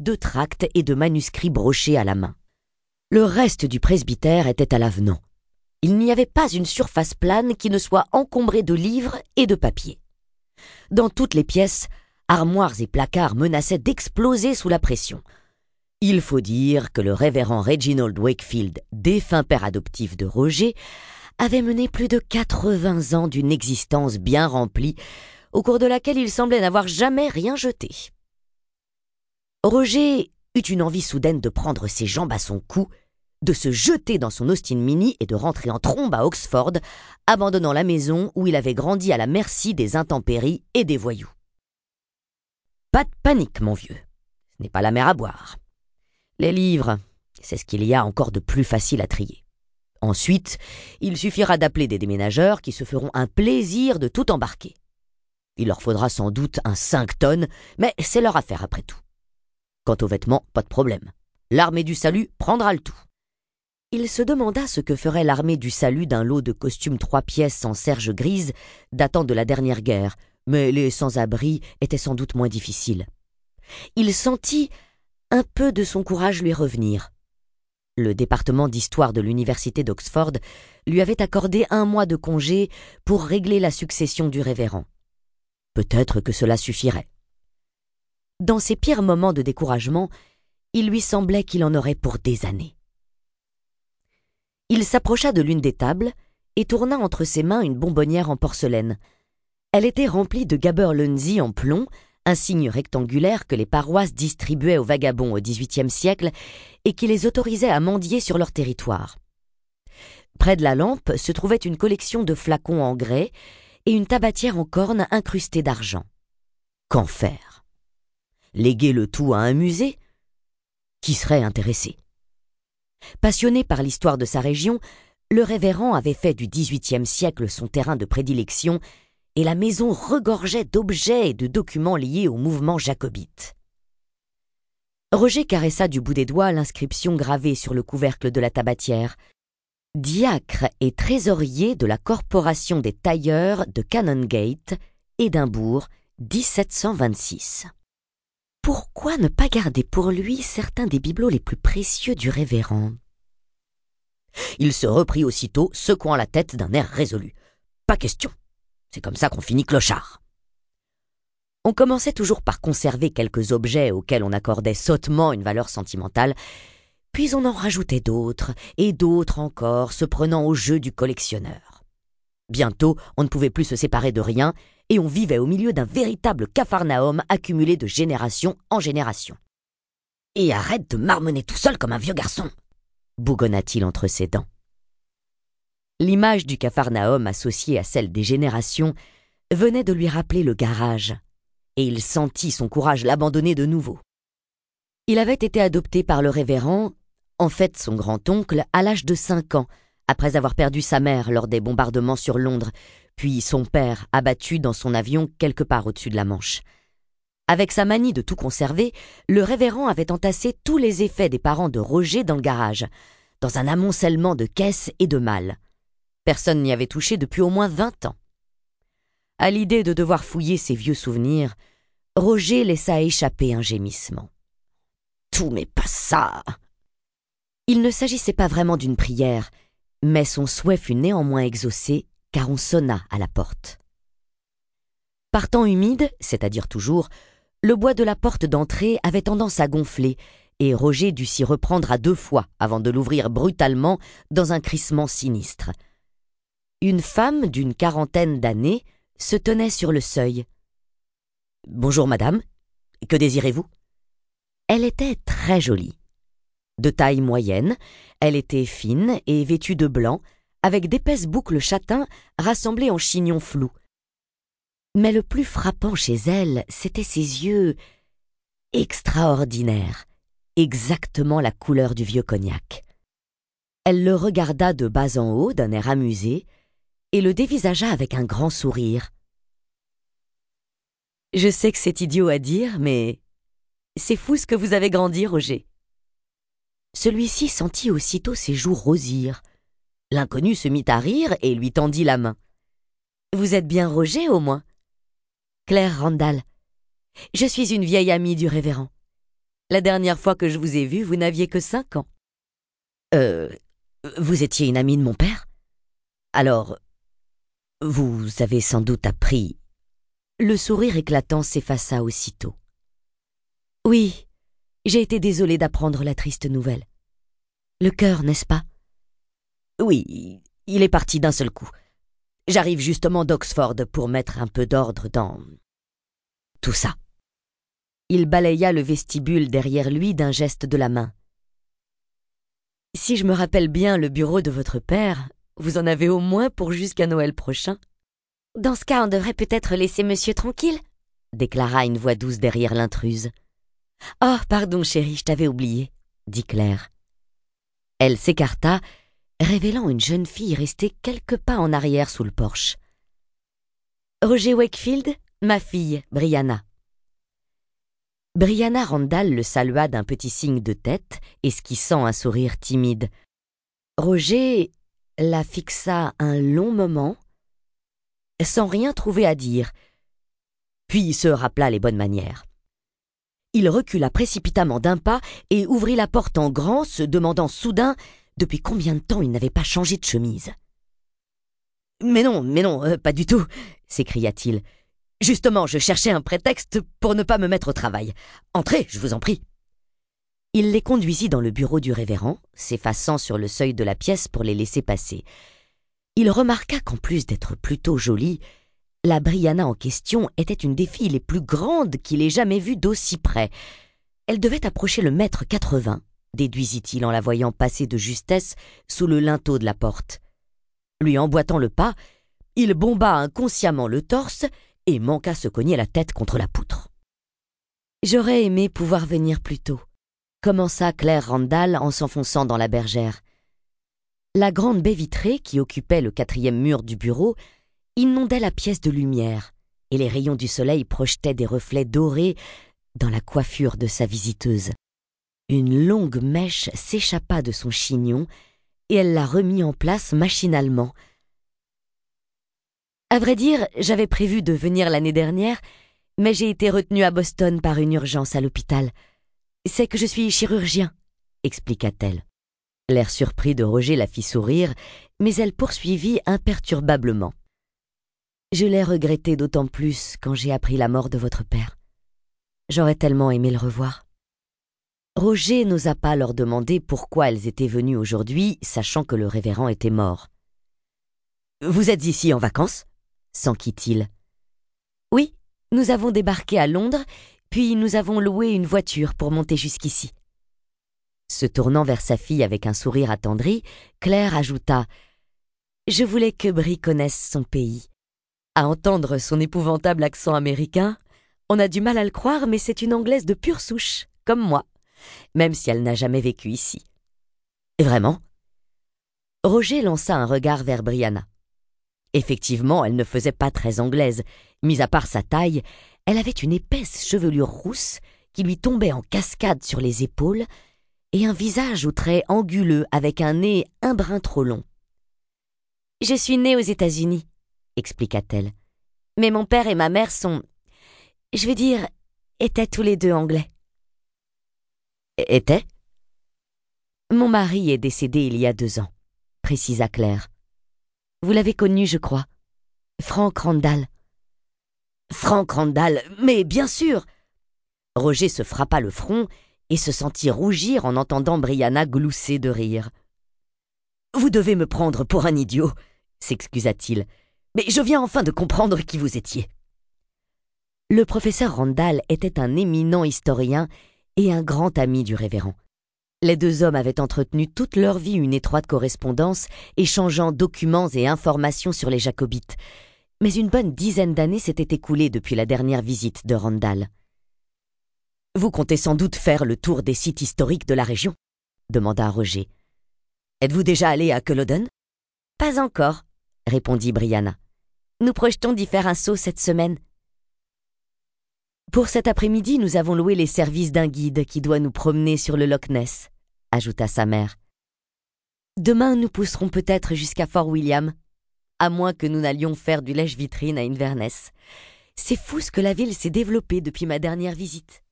de tracts et de manuscrits brochés à la main. Le reste du presbytère était à l'avenant. Il n'y avait pas une surface plane qui ne soit encombrée de livres et de papiers. Dans toutes les pièces, armoires et placards menaçaient d'exploser sous la pression. Il faut dire que le révérend Reginald Wakefield, défunt père adoptif de Roger, avait mené plus de quatre-vingts ans d'une existence bien remplie, au cours de laquelle il semblait n'avoir jamais rien jeté. Roger eut une envie soudaine de prendre ses jambes à son cou, de se jeter dans son Austin Mini et de rentrer en trombe à Oxford, abandonnant la maison où il avait grandi à la merci des intempéries et des voyous. Pas de panique, mon vieux. Ce n'est pas la mer à boire. Les livres, c'est ce qu'il y a encore de plus facile à trier. Ensuite, il suffira d'appeler des déménageurs qui se feront un plaisir de tout embarquer. Il leur faudra sans doute un cinq tonnes, mais c'est leur affaire après tout. Quant aux vêtements, pas de problème. L'armée du salut prendra le tout. Il se demanda ce que ferait l'armée du salut d'un lot de costumes trois pièces en serge grise datant de la dernière guerre, mais les sans-abri étaient sans doute moins difficiles. Il sentit un peu de son courage lui revenir. Le département d'histoire de l'université d'Oxford lui avait accordé un mois de congé pour régler la succession du révérend. Peut-être que cela suffirait. Dans ses pires moments de découragement, il lui semblait qu'il en aurait pour des années. Il s'approcha de l'une des tables et tourna entre ses mains une bonbonnière en porcelaine. Elle était remplie de Gaberlunzie en plomb, un signe rectangulaire que les paroisses distribuaient aux vagabonds au XVIIIe siècle et qui les autorisait à mendier sur leur territoire. Près de la lampe se trouvait une collection de flacons en grès et une tabatière en corne incrustée d'argent. Qu'en faire Léguer le tout à un musée Qui serait intéressé Passionné par l'histoire de sa région, le révérend avait fait du XVIIIe siècle son terrain de prédilection, et la maison regorgeait d'objets et de documents liés au mouvement jacobite. Roger caressa du bout des doigts l'inscription gravée sur le couvercle de la tabatière. Diacre et trésorier de la Corporation des tailleurs de Canongate, Édimbourg, 1726. Pourquoi ne pas garder pour lui certains des bibelots les plus précieux du révérend? Il se reprit aussitôt, secouant la tête d'un air résolu. Pas question. C'est comme ça qu'on finit clochard. On commençait toujours par conserver quelques objets auxquels on accordait sottement une valeur sentimentale, puis on en rajoutait d'autres, et d'autres encore, se prenant au jeu du collectionneur. Bientôt, on ne pouvait plus se séparer de rien, et on vivait au milieu d'un véritable capharnaüm accumulé de génération en génération. Et arrête de marmonner tout seul comme un vieux garçon bougonna-t-il entre ses dents. L'image du capharnaüm associée à celle des générations venait de lui rappeler le garage, et il sentit son courage l'abandonner de nouveau. Il avait été adopté par le révérend, en fait son grand-oncle, à l'âge de cinq ans, après avoir perdu sa mère lors des bombardements sur Londres, puis son père abattu dans son avion quelque part au-dessus de la Manche. Avec sa manie de tout conserver, le révérend avait entassé tous les effets des parents de Roger dans le garage, dans un amoncellement de caisses et de malles. Personne n'y avait touché depuis au moins vingt ans. À l'idée de devoir fouiller ses vieux souvenirs, Roger laissa échapper un gémissement. Tout mais pas ça. Il ne s'agissait pas vraiment d'une prière, mais son souhait fut néanmoins exaucé car on sonna à la porte. Par temps humide, c'est-à-dire toujours, le bois de la porte d'entrée avait tendance à gonfler, et Roger dut s'y reprendre à deux fois avant de l'ouvrir brutalement dans un crissement sinistre. Une femme d'une quarantaine d'années se tenait sur le seuil. Bonjour madame, que désirez-vous? Elle était très jolie. De taille moyenne, elle était fine et vêtue de blanc, avec d'épaisses boucles châtains rassemblées en chignons flous. Mais le plus frappant chez elle, c'étaient ses yeux extraordinaires, exactement la couleur du vieux cognac. Elle le regarda de bas en haut d'un air amusé et le dévisagea avec un grand sourire. Je sais que c'est idiot à dire, mais c'est fou ce que vous avez grandi, Roger. Celui-ci sentit aussitôt ses joues rosir, L'inconnu se mit à rire et lui tendit la main. Vous êtes bien Roger, au moins Claire Randall. Je suis une vieille amie du révérend. La dernière fois que je vous ai vu, vous n'aviez que cinq ans. Euh. Vous étiez une amie de mon père? Alors. Vous avez sans doute appris. Le sourire éclatant s'effaça aussitôt. Oui, j'ai été désolée d'apprendre la triste nouvelle. Le cœur, n'est-ce pas? Oui, il est parti d'un seul coup. J'arrive justement d'Oxford pour mettre un peu d'ordre dans. tout ça. Il balaya le vestibule derrière lui d'un geste de la main. Si je me rappelle bien le bureau de votre père, vous en avez au moins pour jusqu'à Noël prochain. Dans ce cas, on devrait peut-être laisser monsieur tranquille, déclara une voix douce derrière l'intruse. Oh, pardon, chérie, je t'avais oublié, dit Claire. Elle s'écarta, révélant une jeune fille restée quelques pas en arrière sous le porche. Roger Wakefield, ma fille, Brianna. Brianna Randall le salua d'un petit signe de tête, esquissant un sourire timide. Roger la fixa un long moment, sans rien trouver à dire, puis se rappela les bonnes manières. Il recula précipitamment d'un pas et ouvrit la porte en grand, se demandant soudain depuis combien de temps il n'avait pas changé de chemise? Mais non, mais non, euh, pas du tout, s'écria-t-il. Justement, je cherchais un prétexte pour ne pas me mettre au travail. Entrez, je vous en prie. Il les conduisit dans le bureau du révérend, s'effaçant sur le seuil de la pièce pour les laisser passer. Il remarqua qu'en plus d'être plutôt jolie, la Brianna en question était une des filles les plus grandes qu'il ait jamais vues d'aussi près. Elle devait approcher le mètre quatre-vingts, déduisit-il en la voyant passer de justesse sous le linteau de la porte. Lui emboîtant le pas, il bomba inconsciemment le torse et manqua se cogner la tête contre la poutre. J'aurais aimé pouvoir venir plus tôt, commença Claire Randall en s'enfonçant dans la bergère. La grande baie vitrée qui occupait le quatrième mur du bureau inondait la pièce de lumière, et les rayons du soleil projetaient des reflets dorés dans la coiffure de sa visiteuse. Une longue mèche s'échappa de son chignon, et elle la remit en place machinalement. À vrai dire, j'avais prévu de venir l'année dernière, mais j'ai été retenue à Boston par une urgence à l'hôpital. C'est que je suis chirurgien, expliqua-t-elle. L'air surpris de Roger la fit sourire, mais elle poursuivit imperturbablement. Je l'ai regretté d'autant plus quand j'ai appris la mort de votre père. J'aurais tellement aimé le revoir. Roger n'osa pas leur demander pourquoi elles étaient venues aujourd'hui, sachant que le révérend était mort. Vous êtes ici en vacances? s'enquit-il. Oui, nous avons débarqué à Londres, puis nous avons loué une voiture pour monter jusqu'ici. Se tournant vers sa fille avec un sourire attendri, Claire ajouta Je voulais que Brie connaisse son pays. À entendre son épouvantable accent américain, on a du mal à le croire, mais c'est une Anglaise de pure souche, comme moi, même si elle n'a jamais vécu ici. Vraiment? Roger lança un regard vers Brianna. Effectivement, elle ne faisait pas très anglaise. Mis à part sa taille, elle avait une épaisse chevelure rousse qui lui tombait en cascade sur les épaules et un visage aux traits anguleux avec un nez un brin trop long. Je suis née aux États-Unis, expliqua-t-elle. Mais mon père et ma mère sont. Je veux dire, étaient tous les deux anglais. Étaient Mon mari est décédé il y a deux ans, précisa Claire. Vous l'avez connu, je crois. Frank Randall. Frank Randall, mais bien sûr Roger se frappa le front et se sentit rougir en entendant Brianna glousser de rire. Vous devez me prendre pour un idiot, s'excusa-t-il. Mais je viens enfin de comprendre qui vous étiez. Le professeur Randall était un éminent historien et un grand ami du révérend. Les deux hommes avaient entretenu toute leur vie une étroite correspondance, échangeant documents et informations sur les jacobites. Mais une bonne dizaine d'années s'étaient écoulées depuis la dernière visite de Randall. Vous comptez sans doute faire le tour des sites historiques de la région? demanda Roger. Êtes-vous déjà allé à Culloden Pas encore, répondit Brianna. Nous projetons d'y faire un saut cette semaine. Pour cet après-midi, nous avons loué les services d'un guide qui doit nous promener sur le Loch Ness, ajouta sa mère. Demain, nous pousserons peut-être jusqu'à Fort William, à moins que nous n'allions faire du lèche-vitrine à Inverness. C'est fou ce que la ville s'est développée depuis ma dernière visite.